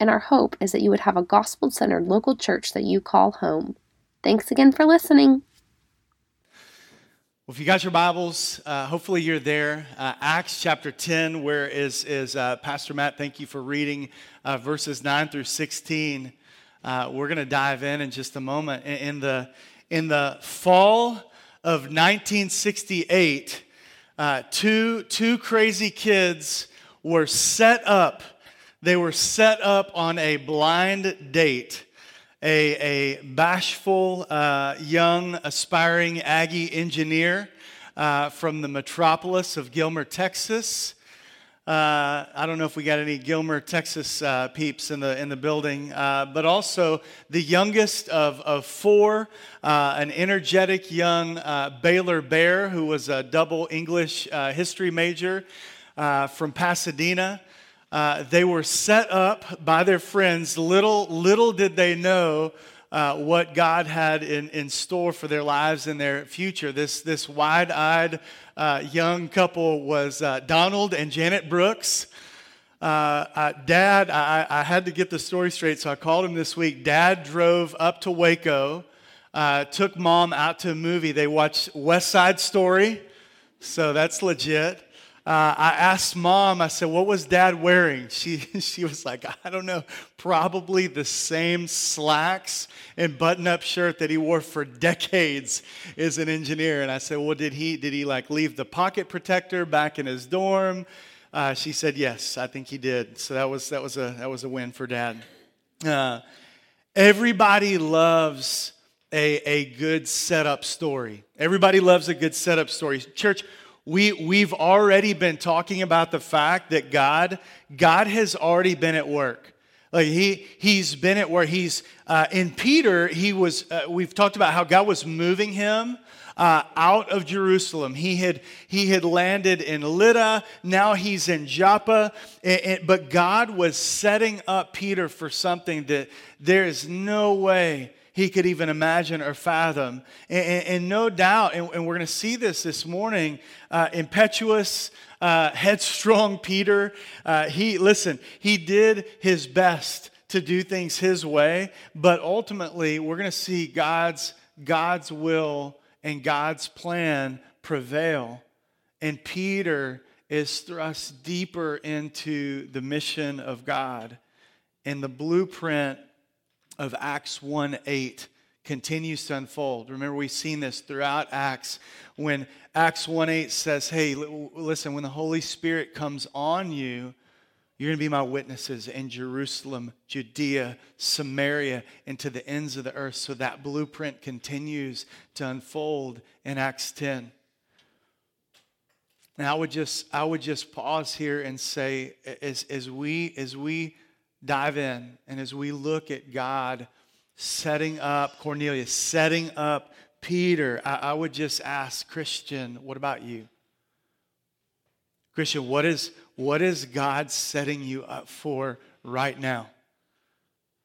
and our hope is that you would have a gospel centered local church that you call home. Thanks again for listening. Well, if you got your Bibles, uh, hopefully you're there. Uh, Acts chapter 10, where is, is uh, Pastor Matt? Thank you for reading uh, verses 9 through 16. Uh, we're going to dive in in just a moment. In, in, the, in the fall of 1968, uh, two, two crazy kids were set up. They were set up on a blind date a, a bashful, uh, young, aspiring Aggie engineer uh, from the metropolis of Gilmer, Texas. Uh, I don't know if we got any Gilmer, Texas uh, peeps in the, in the building, uh, but also the youngest of, of four, uh, an energetic young Baylor Bear who was a double English history major from Pasadena. Uh, they were set up by their friends. Little, little did they know uh, what God had in, in store for their lives and their future. This, this wide eyed uh, young couple was uh, Donald and Janet Brooks. Uh, uh, Dad, I, I, had to get the story straight, so I called him this week. Dad drove up to Waco, took mom out to a movie. They watched West Side Story, so that's legit uh, I asked mom, I said, what was dad wearing? She, she was like, I don't know, probably the same slacks and button up shirt that he wore for decades as an engineer. And I said, well, did he, did he like leave the pocket protector back in his dorm? Uh, she said, yes, I think he did. So that was, that was, a, that was a win for dad. Uh, everybody loves a, a good setup story. Everybody loves a good setup story. Church, we, we've already been talking about the fact that God, God has already been at work. Like he, he's been at work. He's uh, in Peter. He was. Uh, we've talked about how God was moving him uh, out of Jerusalem. He had he had landed in Lydda. Now he's in Joppa. And, and, but God was setting up Peter for something that there is no way he could even imagine or fathom. And, and, and no doubt, and, and, we're going to see this this morning, uh, impetuous, uh, headstrong Peter, uh, he, listen, he did his best to do things his way, but ultimately we're going to see God's, God's will and God's plan prevail. And Peter is thrust deeper into the mission of God. And the blueprint of Acts 1 8 continues to unfold. Remember, we've seen this throughout Acts when Acts 1 8 says, Hey, listen, when the Holy Spirit comes on you, you're going to be my witnesses in Jerusalem, Judea, Samaria, and to the ends of the earth. So that blueprint continues to unfold in Acts 10. Now, I would just, I would just pause here and say, as, as, we, as we dive in and as we look at God setting up Cornelius, setting up Peter, I, I would just ask Christian, what about you? Christian, what is, what is God setting you up for right now?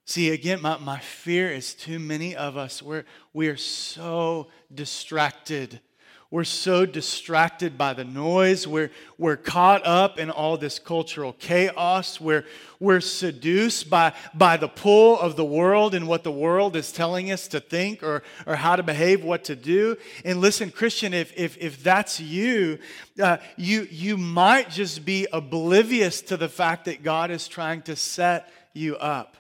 See, again, my, my fear is too many of us, we're, we are so distracted we're so distracted by the noise. We're, we're caught up in all this cultural chaos. We're, we're seduced by, by the pull of the world and what the world is telling us to think or, or how to behave, what to do. And listen, Christian, if, if, if that's you, uh, you, you might just be oblivious to the fact that God is trying to set you up.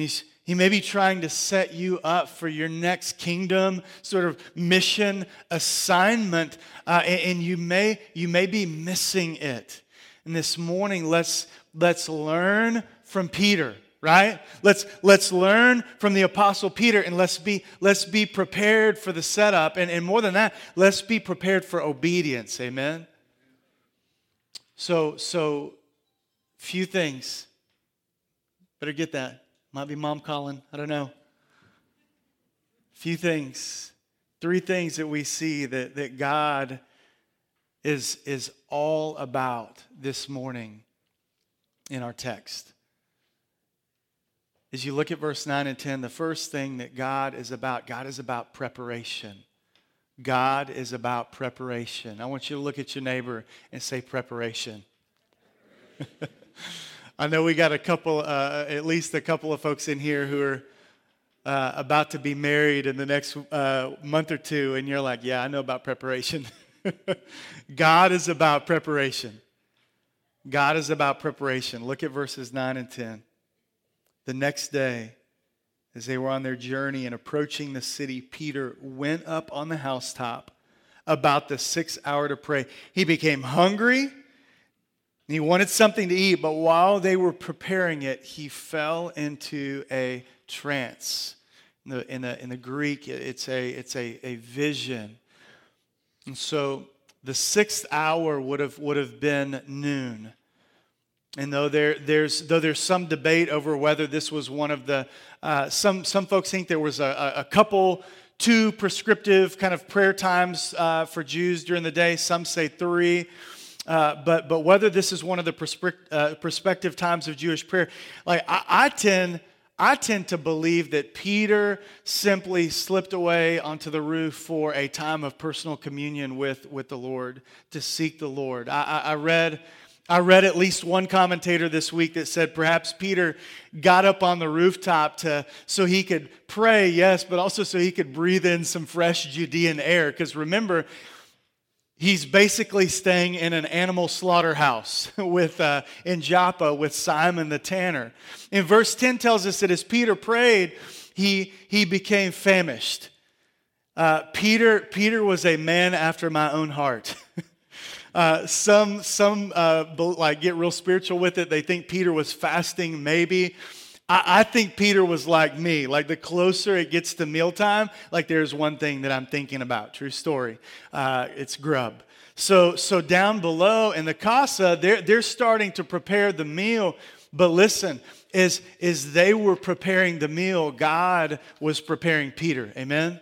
He's, he may be trying to set you up for your next kingdom sort of mission assignment, uh, and, and you, may, you may be missing it. And this morning, let's, let's learn from Peter right? Let's let's learn from the apostle peter and let's be let's be prepared for the setup. And, and more than that let's be prepared for obedience. Amen? So so few things. Better get that. Might be mom calling. I don't know. Few things, three things that we see that, that God is, is all about this morning in our text. As you look at verse 9 and 10, the first thing that God is about, God is about preparation. God is about preparation. I want you to look at your neighbor and say preparation. I know we got a couple, uh, at least a couple of folks in here who are uh, about to be married in the next uh, month or two, and you're like, yeah, I know about preparation. God is about preparation. God is about preparation. Look at verses 9 and 10. The next day, as they were on their journey and approaching the city, Peter went up on the housetop about the sixth hour to pray. He became hungry he wanted something to eat, but while they were preparing it, he fell into a trance. In the, in the, in the Greek, it's, a, it's a, a vision. And so the sixth hour would have, would have been noon. And though, there, there's, though there's some debate over whether this was one of the, uh, some, some folks think there was a, a couple, two prescriptive kind of prayer times uh, for Jews during the day. Some say three. Uh, but, but whether this is one of the perspective, uh, prospective times of Jewish prayer, like I, I tend I tend to believe that Peter simply slipped away onto the roof for a time of personal communion with, with the Lord, to seek the Lord. I, I, I read. I read at least one commentator this week that said perhaps Peter got up on the rooftop to, so he could pray, yes, but also so he could breathe in some fresh Judean air. Because remember, He's basically staying in an animal slaughterhouse with, uh, in Joppa with Simon the tanner. In verse 10 tells us that as Peter prayed, he, he became famished. Uh, Peter, Peter was a man after my own heart. uh, some some uh, like get real spiritual with it. They think Peter was fasting, maybe. I, I think Peter was like me. Like the closer it gets to mealtime, like there's one thing that I'm thinking about. True story. Uh, it's grub. So, so down below in the casa, they're, they're starting to prepare the meal. But listen, as, as they were preparing the meal, God was preparing Peter. Amen?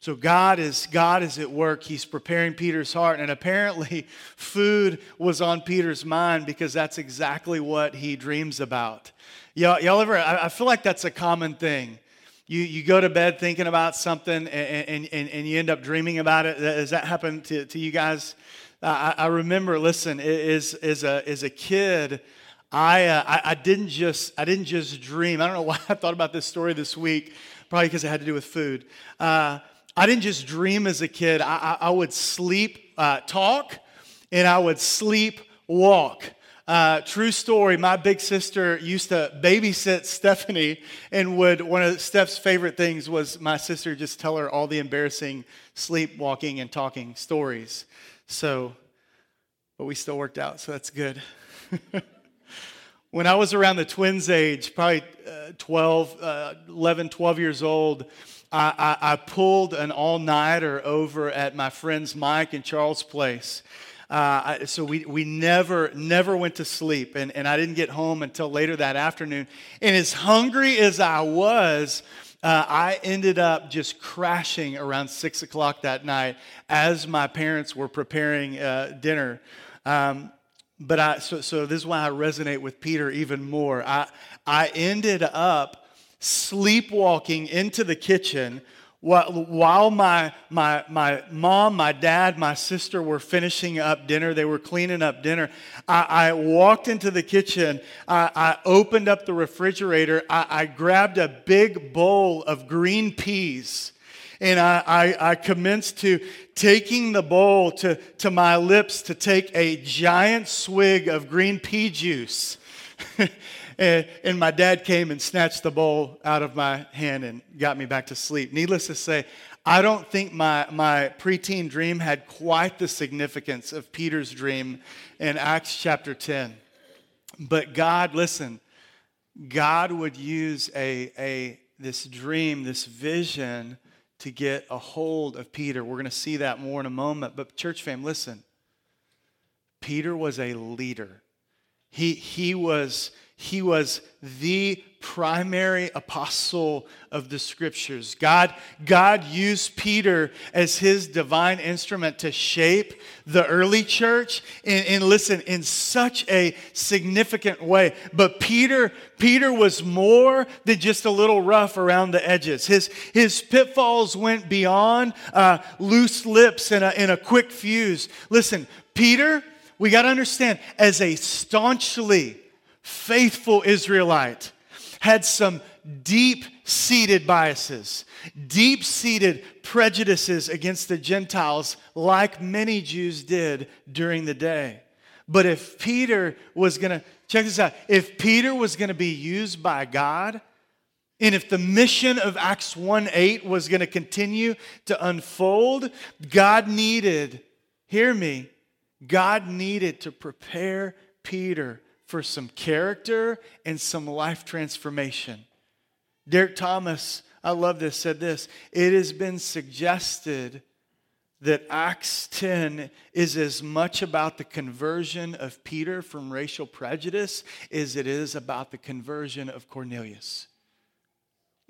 So God is God is at work. He's preparing Peter's heart and apparently food was on Peter's mind because that's exactly what he dreams about. Y'all, y'all ever, I, feel like that's a common thing. You, you go to bed thinking about something and, and, and, and you end up dreaming about it. Does that happen to, to you guys? I, I remember, listen, as, as, a, as a kid, I, uh, I, I, didn't just, I didn't just dream. I don't know why I thought about this story this week, probably because it had to do with food. Uh, I didn't just dream as a kid. I, I, I would sleep, uh, talk, and I would sleep, walk. Uh, true story, my big sister used to babysit Stephanie, and would one of Steph's favorite things was my sister just tell her all the embarrassing sleepwalking and talking stories. So, but we still worked out, so that's good. when I was around the twins' age, probably uh, 12, uh, 11, 12 years old, I, I, I pulled an all nighter over at my friends Mike and Charles' place. Uh, so we, we never, never went to sleep. And, and I didn't get home until later that afternoon. And as hungry as I was, uh, I ended up just crashing around six o'clock that night as my parents were preparing uh, dinner. Um, but I, so, so this is why I resonate with Peter even more. I, I ended up sleepwalking into the kitchen while my, my, my mom, my dad, my sister were finishing up dinner, they were cleaning up dinner. I, I walked into the kitchen, I, I opened up the refrigerator, I, I, grabbed a big bowl of green peas. And I, commenced to taking the bowl to, to my lips to take a giant swig of green pea juice. And, and my dad came and snatched the bowl out of my hand and got me back to sleep. Needless to say, I don't think my, my preteen dream had quite the significance of Peter's dream in Acts chapter 10. But God, listen, God would use a, a, this dream, this vision to get a hold of Peter. We're going to see that more in a moment. But, church fam, listen. Peter was a leader. He, he was he was the primary apostle of the scriptures. God, God used Peter as his divine instrument to shape the early church and, and listen in such a significant way. But Peter, Peter was more than just a little rough around the edges. His, his pitfalls went beyond uh, loose lips and a, and a quick fuse. Listen, Peter, we got to understand, as a staunchly faithful Israelite, had some deep seated biases, deep seated prejudices against the Gentiles, like many Jews did during the day. But if Peter was going to, check this out, if Peter was going to be used by God, and if the mission of Acts 1 8 was going to continue to unfold, God needed, hear me, God needed to prepare Peter for some character and some life transformation. Derek Thomas, I love this, said this It has been suggested that Acts 10 is as much about the conversion of Peter from racial prejudice as it is about the conversion of Cornelius.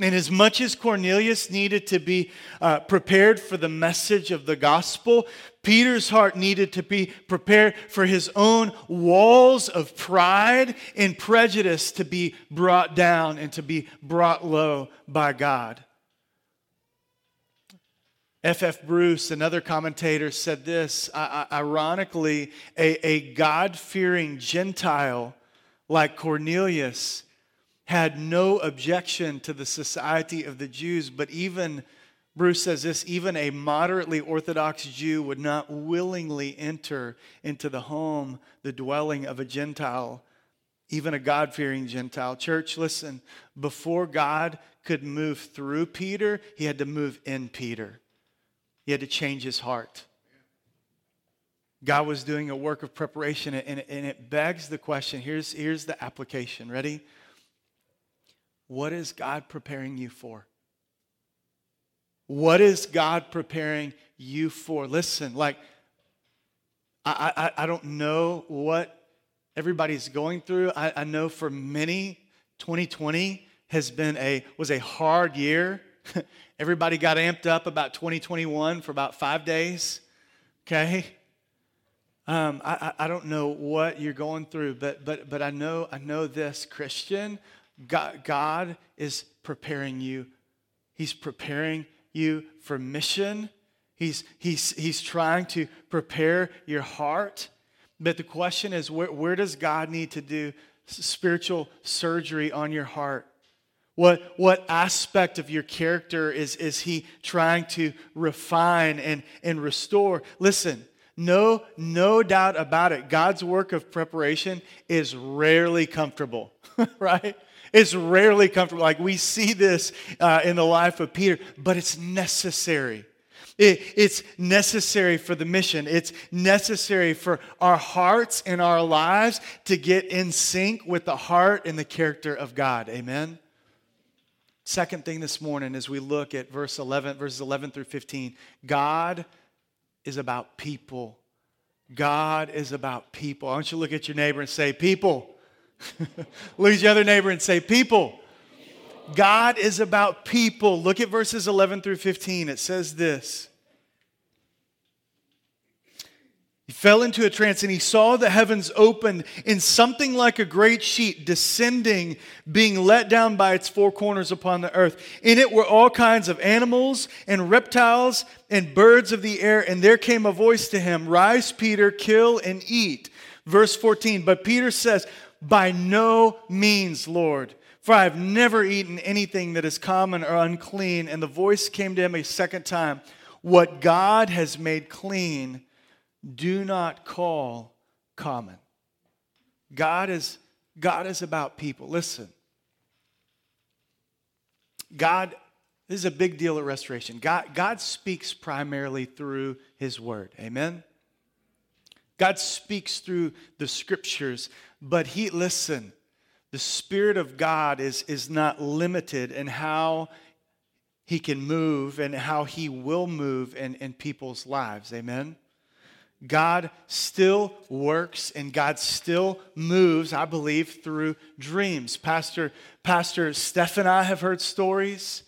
And as much as Cornelius needed to be uh, prepared for the message of the gospel, Peter's heart needed to be prepared for his own walls of pride and prejudice to be brought down and to be brought low by God. F. F. Bruce, another commentator, said this ironically, a, a God fearing Gentile like Cornelius had no objection to the society of the Jews, but even, Bruce says this, even a moderately Orthodox Jew would not willingly enter into the home, the dwelling of a Gentile, even a God fearing Gentile. Church, listen, before God could move through Peter, he had to move in Peter, he had to change his heart. God was doing a work of preparation, and it begs the question here's, here's the application. Ready? What is God preparing you for? What is God preparing you for? Listen, like, I, I, I don't know what everybody's going through. I, I know for many, 2020 has been a was a hard year. Everybody got amped up about 2021 for about five days. Okay. Um, I, I don't know what you're going through, but but but I know I know this, Christian. God, God is preparing you. He's preparing you for mission. He's, he's, he's trying to prepare your heart. But the question is where, where does God need to do spiritual surgery on your heart? What, what aspect of your character is, is he trying to refine and, and restore? Listen, no, no doubt about it. God's work of preparation is rarely comfortable, right? It's rarely comfortable. Like we see this uh, in the life of Peter, but it's necessary. It, it's necessary for the mission. It's necessary for our hearts and our lives to get in sync with the heart and the character of God. Amen. Second thing this morning as we look at verse 11, verses 11 through 15, God is about people. God is about people. I want you to look at your neighbor and say, People. Look at your other neighbor and say, People. God is about people. Look at verses 11 through 15. It says this He fell into a trance and he saw the heavens opened in something like a great sheet descending, being let down by its four corners upon the earth. In it were all kinds of animals and reptiles and birds of the air. And there came a voice to him Rise, Peter, kill and eat. Verse 14. But Peter says, by no means, Lord, for I have never eaten anything that is common or unclean. And the voice came to him a second time What God has made clean, do not call common. God is, God is about people. Listen, God, this is a big deal at restoration. God, God speaks primarily through his word. Amen? God speaks through the scriptures. But he, listen, the Spirit of God is, is not limited in how he can move and how he will move in, in people's lives. Amen? God still works and God still moves, I believe, through dreams. Pastor, Pastor Steph and I have heard stories.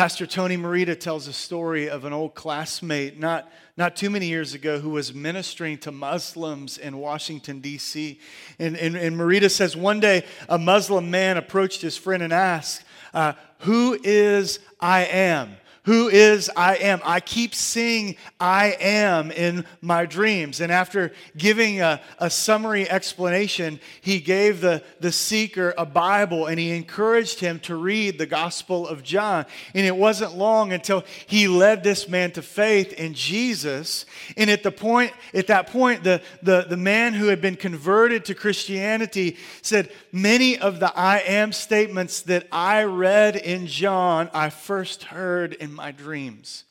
Pastor Tony Merida tells a story of an old classmate not, not too many years ago who was ministering to Muslims in Washington, D.C. And, and, and Merida says one day a Muslim man approached his friend and asked, uh, Who is I am? Who is I am? I keep seeing I am in my dreams. And after giving a, a summary explanation, he gave the, the seeker a Bible and he encouraged him to read the Gospel of John. And it wasn't long until he led this man to faith in Jesus. And at the point, at that point, the, the, the man who had been converted to Christianity said, Many of the I am statements that I read in John, I first heard in my dreams.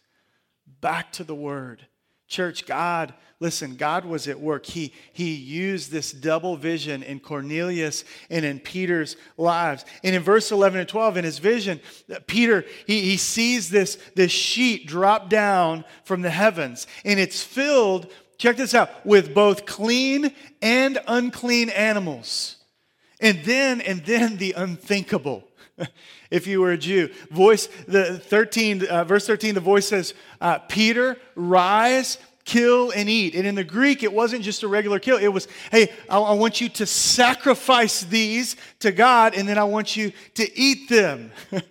Back to the word. Church, God, listen, God was at work. He, he used this double vision in Cornelius and in Peter's lives. And in verse 11 and 12, in his vision, Peter, he, he sees this, this sheet drop down from the heavens, and it's filled, check this out, with both clean and unclean animals. And then, and then the unthinkable. if you were a Jew. Voice, the 13, uh, verse 13, the voice says, uh, Peter, rise, kill, and eat. And in the Greek, it wasn't just a regular kill. It was, hey, I, I want you to sacrifice these to God, and then I want you to eat them.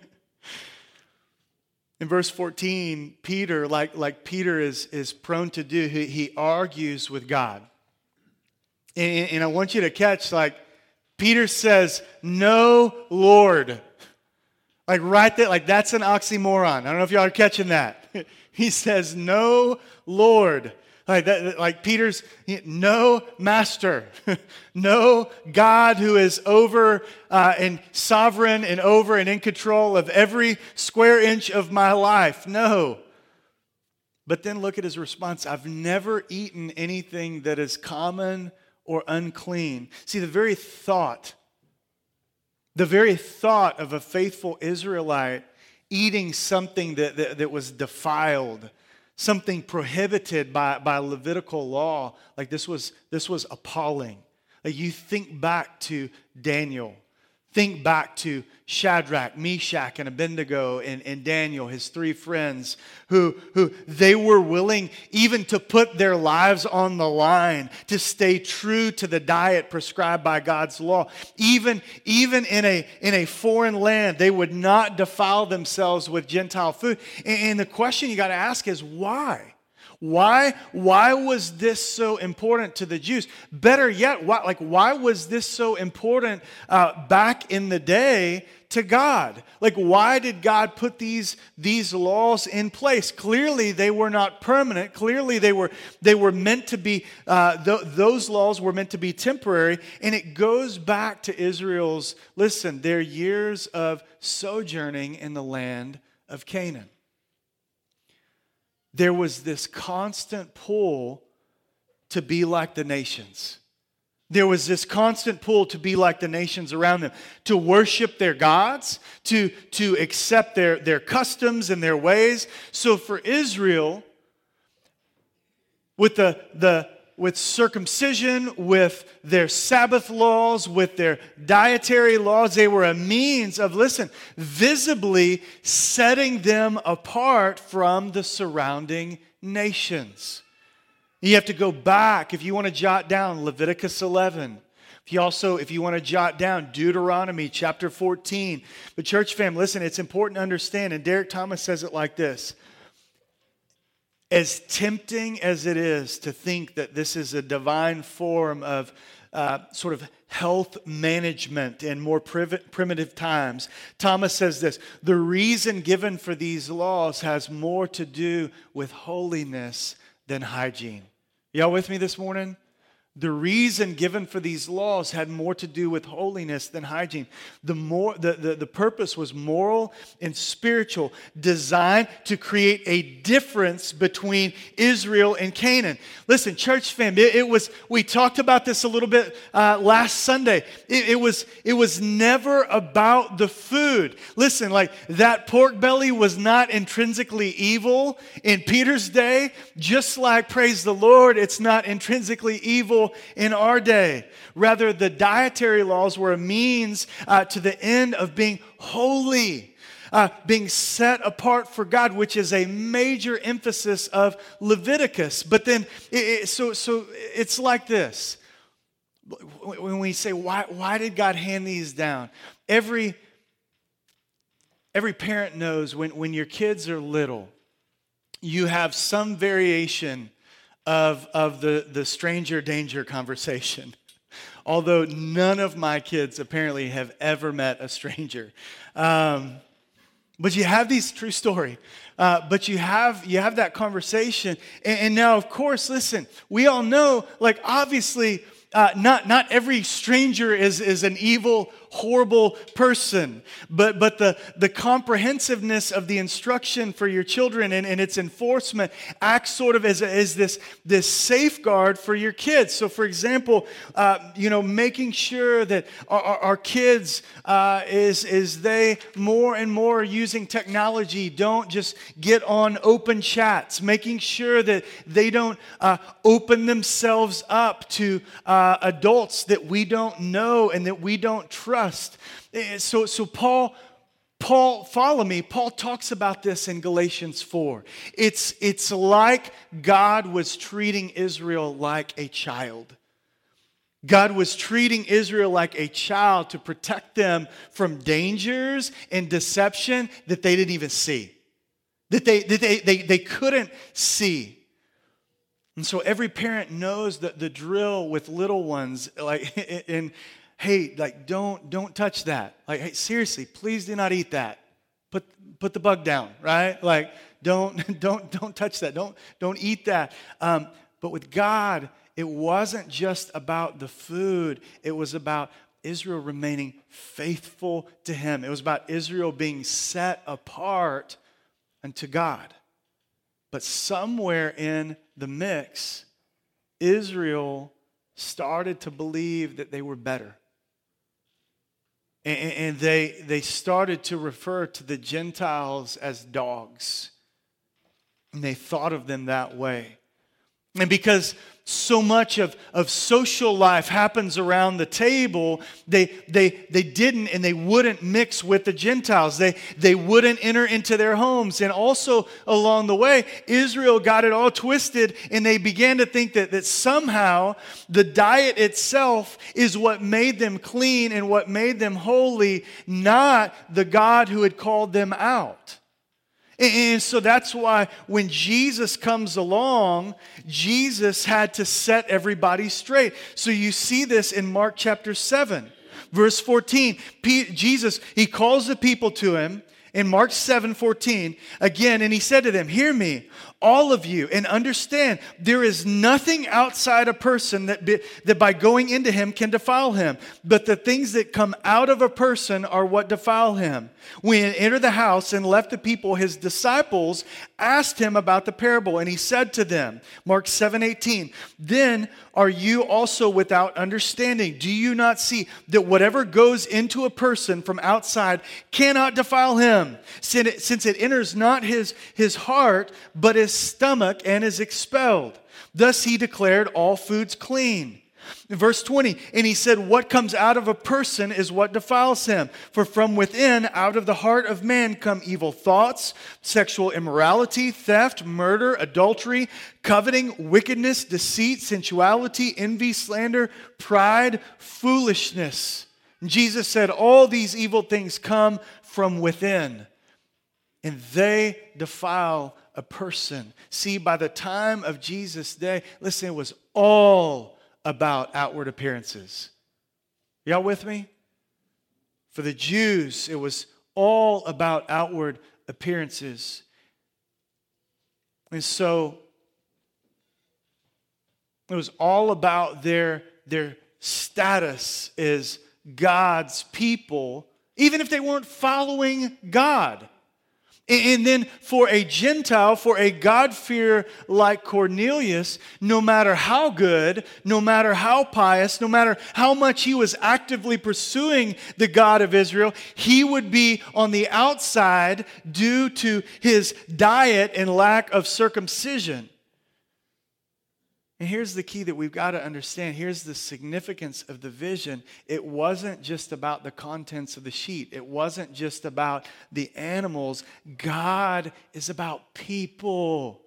In verse 14, Peter, like, like Peter is, is prone to do, he, he argues with God. And, and I want you to catch, like, Peter says, No, Lord. Like right there, like that's an oxymoron. I don't know if y'all are catching that. he says, No, Lord. Like that, like Peter's, no master, no God who is over uh, and sovereign and over and in control of every square inch of my life. No. But then look at his response I've never eaten anything that is common or unclean. See, the very thought the very thought of a faithful Israelite eating something that, that, that, was defiled, something prohibited by, by Levitical law, like this was, this was appalling. Like you think back to Daniel Think back to Shadrach, Meshach, and Abednego and, and Daniel, his three friends, who, who they were willing even to put their lives on the line to stay true to the diet prescribed by God's law. Even, even in, a, in a foreign land, they would not defile themselves with Gentile food. And, and the question you got to ask is why? Why, why was this so important to the Jews? Better yet, why, like, why was this so important uh, back in the day to God? Like, why did God put these, these laws in place? Clearly, they were not permanent. Clearly, they were, they were meant to be, uh, th- those laws were meant to be temporary. And it goes back to Israel's, listen, their years of sojourning in the land of Canaan there was this constant pull to be like the nations. There was this constant pull to be like the nations around them, to worship their gods, to, to accept their, their customs and their ways. So for Israel, with the, the with circumcision, with their Sabbath laws, with their dietary laws. They were a means of, listen, visibly setting them apart from the surrounding nations. You have to go back if you want to jot down Leviticus 11. If you also, if you want to jot down Deuteronomy chapter 14. But church fam, listen, it's important to understand, and Derek Thomas says it like this as tempting as it is to think that this is a divine form of uh, sort of health management in more primitive times, Thomas says this the reason given for these laws has more to do with holiness than hygiene. Y'all with me this morning? The reason given for these laws had more to do with holiness than hygiene. The, more, the, the, the purpose was moral and spiritual, designed to create a difference between Israel and Canaan. Listen, church fam, it, it was, we talked about this a little bit uh, last Sunday. It, it, was, it was never about the food. Listen, like that pork belly was not intrinsically evil in Peter's day, just like, praise the Lord, it's not intrinsically evil in our day. Rather, the dietary laws were a means uh, to the end of being holy. Uh, being set apart for God, which is a major emphasis of Leviticus. But then, it, it, so, so it's like this. When we say, why, why did God hand these down? Every, every parent knows when, when your kids are little, you have some variation of, of the, the stranger danger conversation. Although none of my kids apparently have ever met a stranger. Um, but you have these true story. Uh, but you have you have that conversation, and, and, now, of course, listen. We all know, like obviously, uh, not not every stranger is is an evil horrible person. But, but the, the comprehensiveness of the instruction for your children and, and its enforcement acts sort of as, a, as this, this safeguard for your kids. So, for example, uh, you know, making sure that our, our kids uh, is, is they more and more using technology, don't just get on open chats, making sure that they don't uh, open themselves up to uh, adults that we don't know and that we don't trust trust. Eh, so, so Paul, Paul, follow me. Paul talks about this in Galatians 4. It's, it's like God was treating Israel like a child. God was treating Israel like a child to protect them from dangers and deception that they didn't even see, that they, that they, they, they couldn't see. And so every parent knows that the drill with little ones, like in, hey, like don't don't touch that. Like, hey, seriously, please do not eat that. Put put the bug down, right? Like, don't don't don't touch that. Don't don't eat that. Um, but with God, it wasn't just about the food. It was about Israel remaining faithful to Him. It was about Israel being set apart unto God. But somewhere in the mix, Israel started to believe that they were better. And, they, they started to refer to the Gentiles as dogs. And they thought of them that way. And because so much of, of social life happens around the table, they, they, they didn't and they wouldn't mix with the Gentiles. They, they wouldn't enter into their homes. And also along the way, Israel got it all twisted and they began to think that, that somehow the diet itself is what made them clean and what made them holy, not the God who had called them out. And so that's why when Jesus comes along, Jesus had to set everybody straight. So you see this in Mark chapter 7, verse 14. Jesus, he calls the people to him in Mark 7 14 again, and he said to them, Hear me, all of you, and understand there is nothing outside a person that, be, that by going into him can defile him, but the things that come out of a person are what defile him. When he entered the house and left the people, his disciples asked him about the parable, and he said to them, Mark 7 18, Then are you also without understanding? Do you not see that whatever goes into a person from outside cannot defile him, since it, enters not his, his heart, but his stomach and is expelled? Thus he declared all foods clean. Verse 20, and he said, What comes out of a person is what defiles him. For from within, out of the heart of man, come evil thoughts, sexual immorality, theft, murder, adultery, coveting, wickedness, deceit, sensuality, envy, slander, pride, foolishness. Jesus said, All these evil things come from within, and they defile a person. See, by the time of Jesus' day, listen, it was all about outward appearances. Y'all with me? For the Jews, it was all about outward appearances. And so, It was all about their, their status as God's people, even if they weren't following God. And then for a Gentile, for a God-fearer like Cornelius, no matter how good, no matter how pious, no matter how much he was actively pursuing the God of Israel, he would be on the outside due to his diet and lack of circumcision. And here's the key that we've got to understand. Here's the significance of the vision. It wasn't just about the contents of the sheet, it wasn't just about the animals. God is about people.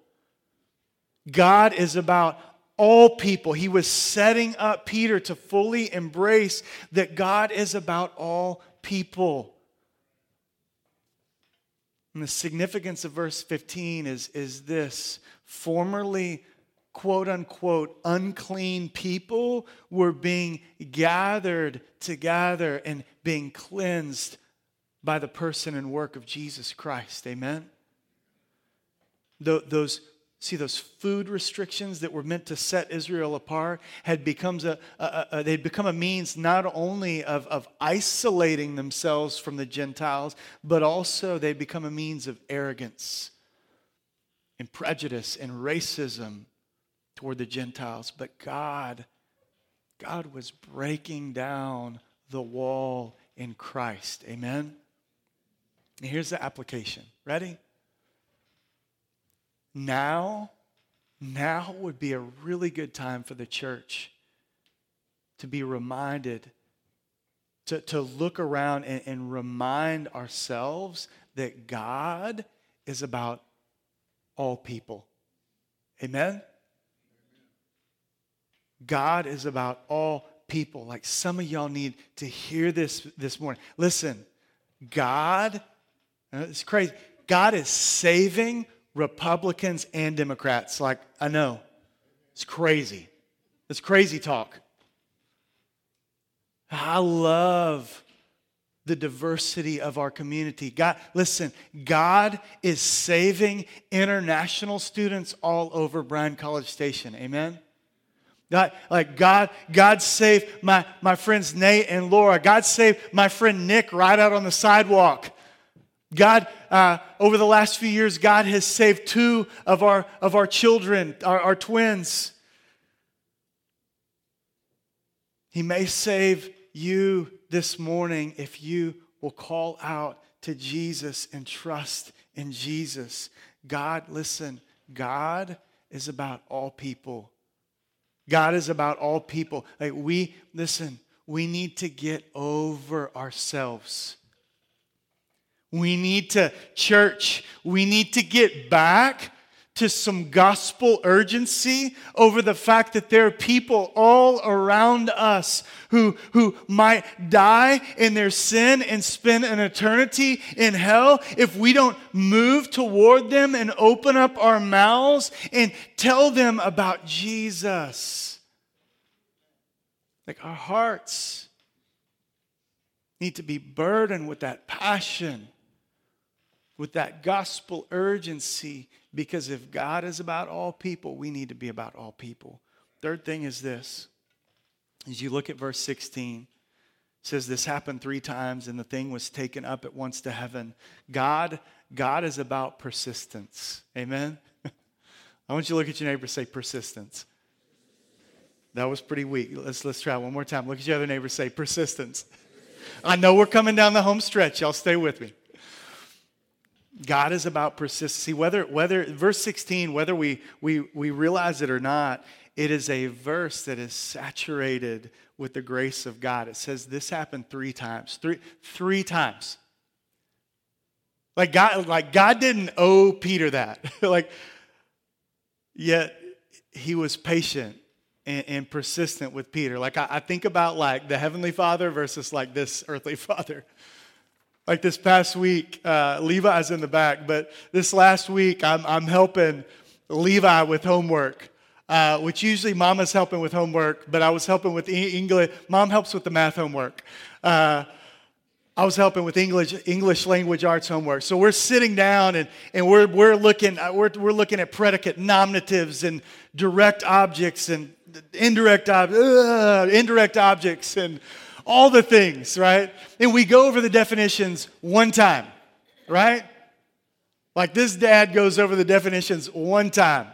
God is about all people. He was setting up Peter to fully embrace that God is about all people. And the significance of verse 15 is, is this formerly quote unquote unclean people were being gathered together and being cleansed by the person and work of Jesus Christ. Amen? Those, see, those food restrictions that were meant to set Israel apart had become a, a, a, they'd become a means not only of, of isolating themselves from the Gentiles, but also they become a means of arrogance and prejudice and racism toward the Gentiles. But God, God was breaking down the wall in Christ. Amen? And here's the application. Ready? Now, now would be a really good time for the church to be reminded, to, to look around and, and remind ourselves that God is about all people. Amen? God is about all people. Like some of y'all need to hear this this morning. Listen, God, uh, it's crazy. God is saving Republicans and Democrats. Like, I know. It's crazy. It's crazy talk. I love the diversity of our community. God, listen, God is saving international students all over Bryan College Station. Amen? Like God, God saved my, my friends Nate and Laura. God saved my friend Nick right out on the sidewalk. God, uh, over the last few years, God has saved two of our, of our children, our, our twins. He may save you this morning if you will call out to Jesus and trust in Jesus. God, listen, God is about all people. God is about all people. Like we, listen, we need to get over ourselves. We need to, church, we need to get back to some gospel urgency over the fact that there are people all around us who, who might die in their sin and spend an eternity in hell if we don't move toward them and open up our mouths and tell them about Jesus. Like our hearts need to be burdened with that passion, with that gospel urgency because if God is about all people, we need to be about all people. Third thing is this. As you look at verse 16, says this happened three times and the thing was taken up at once to heaven. God, God is about persistence. Amen. I want you to look at your neighbor say persistence. That was pretty weak. Let's let's try one more time. Look at your other neighbor say persistence. I know we're coming down the home stretch. Y'all stay with me. God is about persistency. Whether, whether verse 16, whether we, we, we realize it or not, it is a verse that is saturated with the grace of God. It says this happened three times. Three, three times. Like God, like God didn't owe Peter that. like, yet he was patient and, and persistent with Peter. Like I, I think about like the heavenly father versus like this earthly father. Like this past week, uh, Levi's in the back, but this last week, I'm, I'm helping Levi with homework, uh, which usually mama's helping with homework, but I was helping with English. Mom helps with the math homework. Uh, I was helping with English, English language arts homework. So we're sitting down and, and we're, we're, looking, uh, we're, we're looking at predicate nominatives and direct objects and indirect, ob- uh, indirect objects and all the things, right? And we go over the definitions one time, right? Like this dad goes over the definitions one time.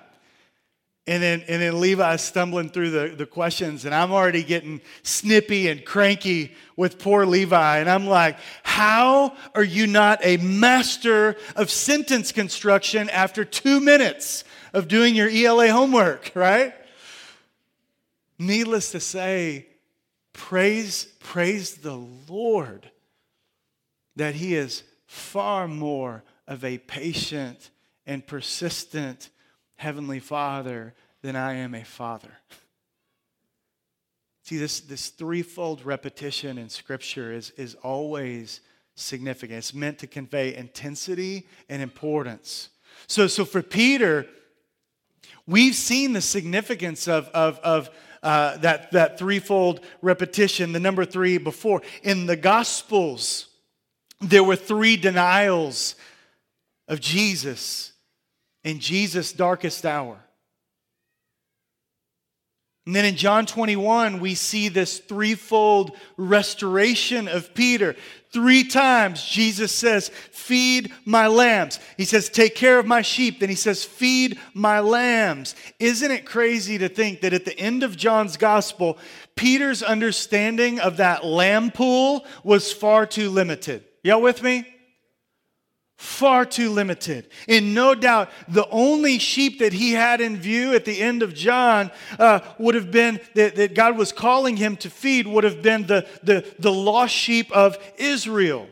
And then, and then Levi is stumbling through the, the questions, and I'm already getting snippy and cranky with poor Levi. And I'm like, How are you not a master of sentence construction after two minutes of doing your ELA homework, right? Needless to say, praise, praise the Lord that He is far more of a patient and persistent Heavenly Father than I am a father. See, this, this threefold repetition in Scripture is, is always significant. It's meant to convey intensity and importance. So, so for Peter, we've seen the significance of, of, of uh, that, that threefold repetition, the number three before. In the Gospels, there were three denials of Jesus in Jesus' darkest hour. And then in John 21, we see this threefold restoration of Peter. Three times Jesus says, Feed my lambs. He says, Take care of my sheep. Then he says, Feed my lambs. Isn't it crazy to think that at the end of John's gospel, Peter's understanding of that lamb pool was far too limited? Y'all with me? Far too limited. And no doubt, the only sheep that he had in view at the end of John uh, would have been that, that God was calling him to feed, would have been the, the, the lost sheep of Israel.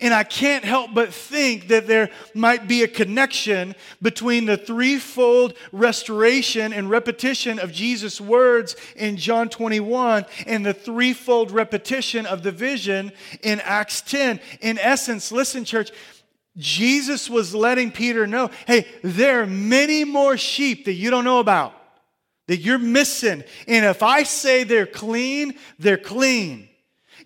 And I can't help but think that there might be a connection between the threefold restoration and repetition of Jesus' words in John 21 and the threefold repetition of the vision in Acts 10. In essence, listen, church, Jesus was letting Peter know hey, there are many more sheep that you don't know about, that you're missing. And if I say they're clean, they're clean.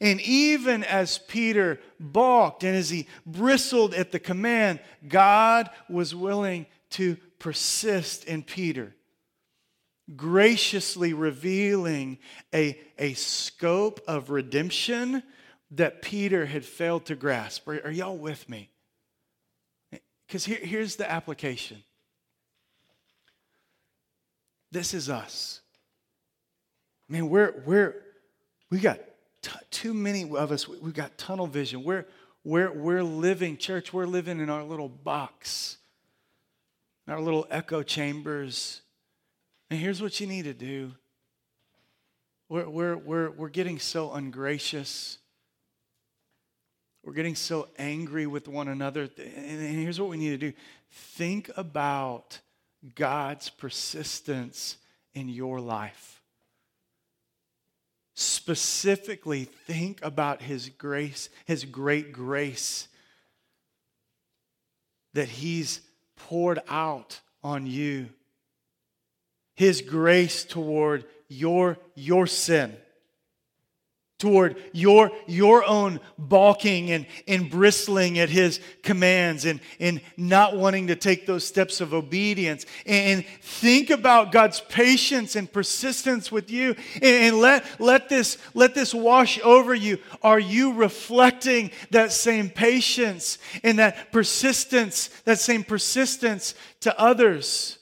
And even as Peter balked and as he bristled at the command, God was willing to persist in Peter, graciously revealing a, a scope of redemption that Peter had failed to grasp. Are, are y'all with me? Because here, here's the application this is us. Man, we're, we're, we got t- too many of us, we, have got tunnel vision. We're, we're, we're living, church, we're living in our little box, our little echo chambers. And here's what you need to do we're, we're, we're, we're getting so ungracious. We're getting so angry with one another. And here's what we need to do think about God's persistence in your life. Specifically, think about His grace, His great grace that He's poured out on you. His grace toward your, your sin toward your, your own balking and, and bristling at his commands and, and not wanting to take those steps of obedience. And think about God's patience and persistence with you and, and let, let, this, let this wash over you. Are you reflecting that same patience and that persistence, that same persistence to others?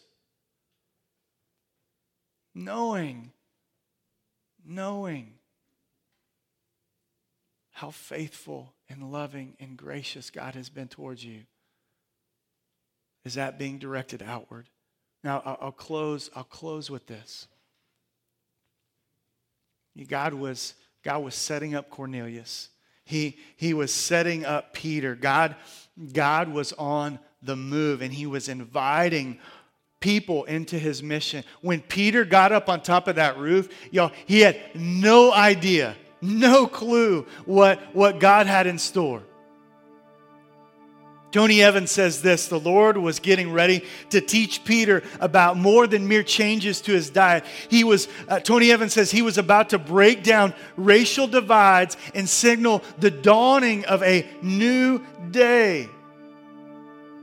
Knowing, knowing how faithful and loving and gracious God has been towards you. Is that being directed outward? Now, I'll, I'll close. I'll close with this. God was God was setting up Cornelius. He, he was setting up Peter. God, God was on the move and he was inviting people into his mission. When Peter got up on top of that roof, y'all, he had no idea no clue what, what God had in store. Tony Evans says this the Lord was getting ready to teach Peter about more than mere changes to his diet. He was, uh, Tony Evans says, he was about to break down racial divides and signal the dawning of a new day.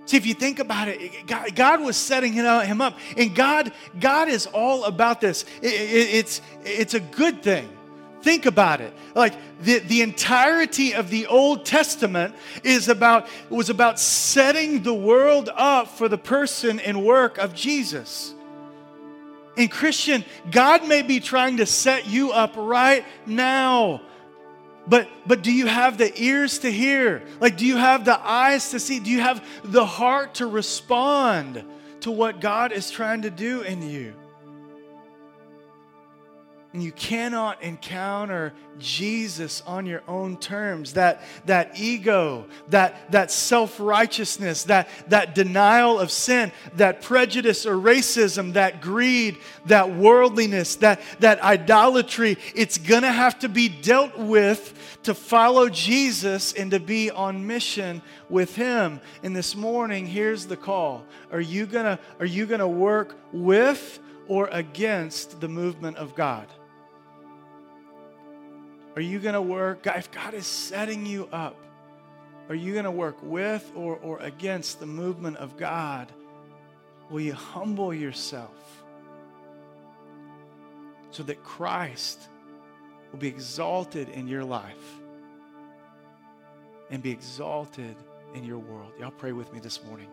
See, if you think about it, God, God was setting him up, and God, God is all about this. It, it, it's, it's a good thing. Think about it. Like the, the entirety of the Old Testament is about was about setting the world up for the person and work of Jesus. In Christian, God may be trying to set you up right now. But but do you have the ears to hear? Like do you have the eyes to see? Do you have the heart to respond to what God is trying to do in you? And you cannot encounter Jesus on your own terms. That, that ego, that, that self righteousness, that, that denial of sin, that prejudice or racism, that greed, that worldliness, that, that idolatry, it's going to have to be dealt with to follow Jesus and to be on mission with Him. And this morning, here's the call Are you going to, work with or against the movement of God? Are you going to work? If God is setting you up, are you going to work with or, or against the movement of God? Will you humble yourself so that Christ will be exalted in your life and be exalted in your world? Y'all pray with me this morning.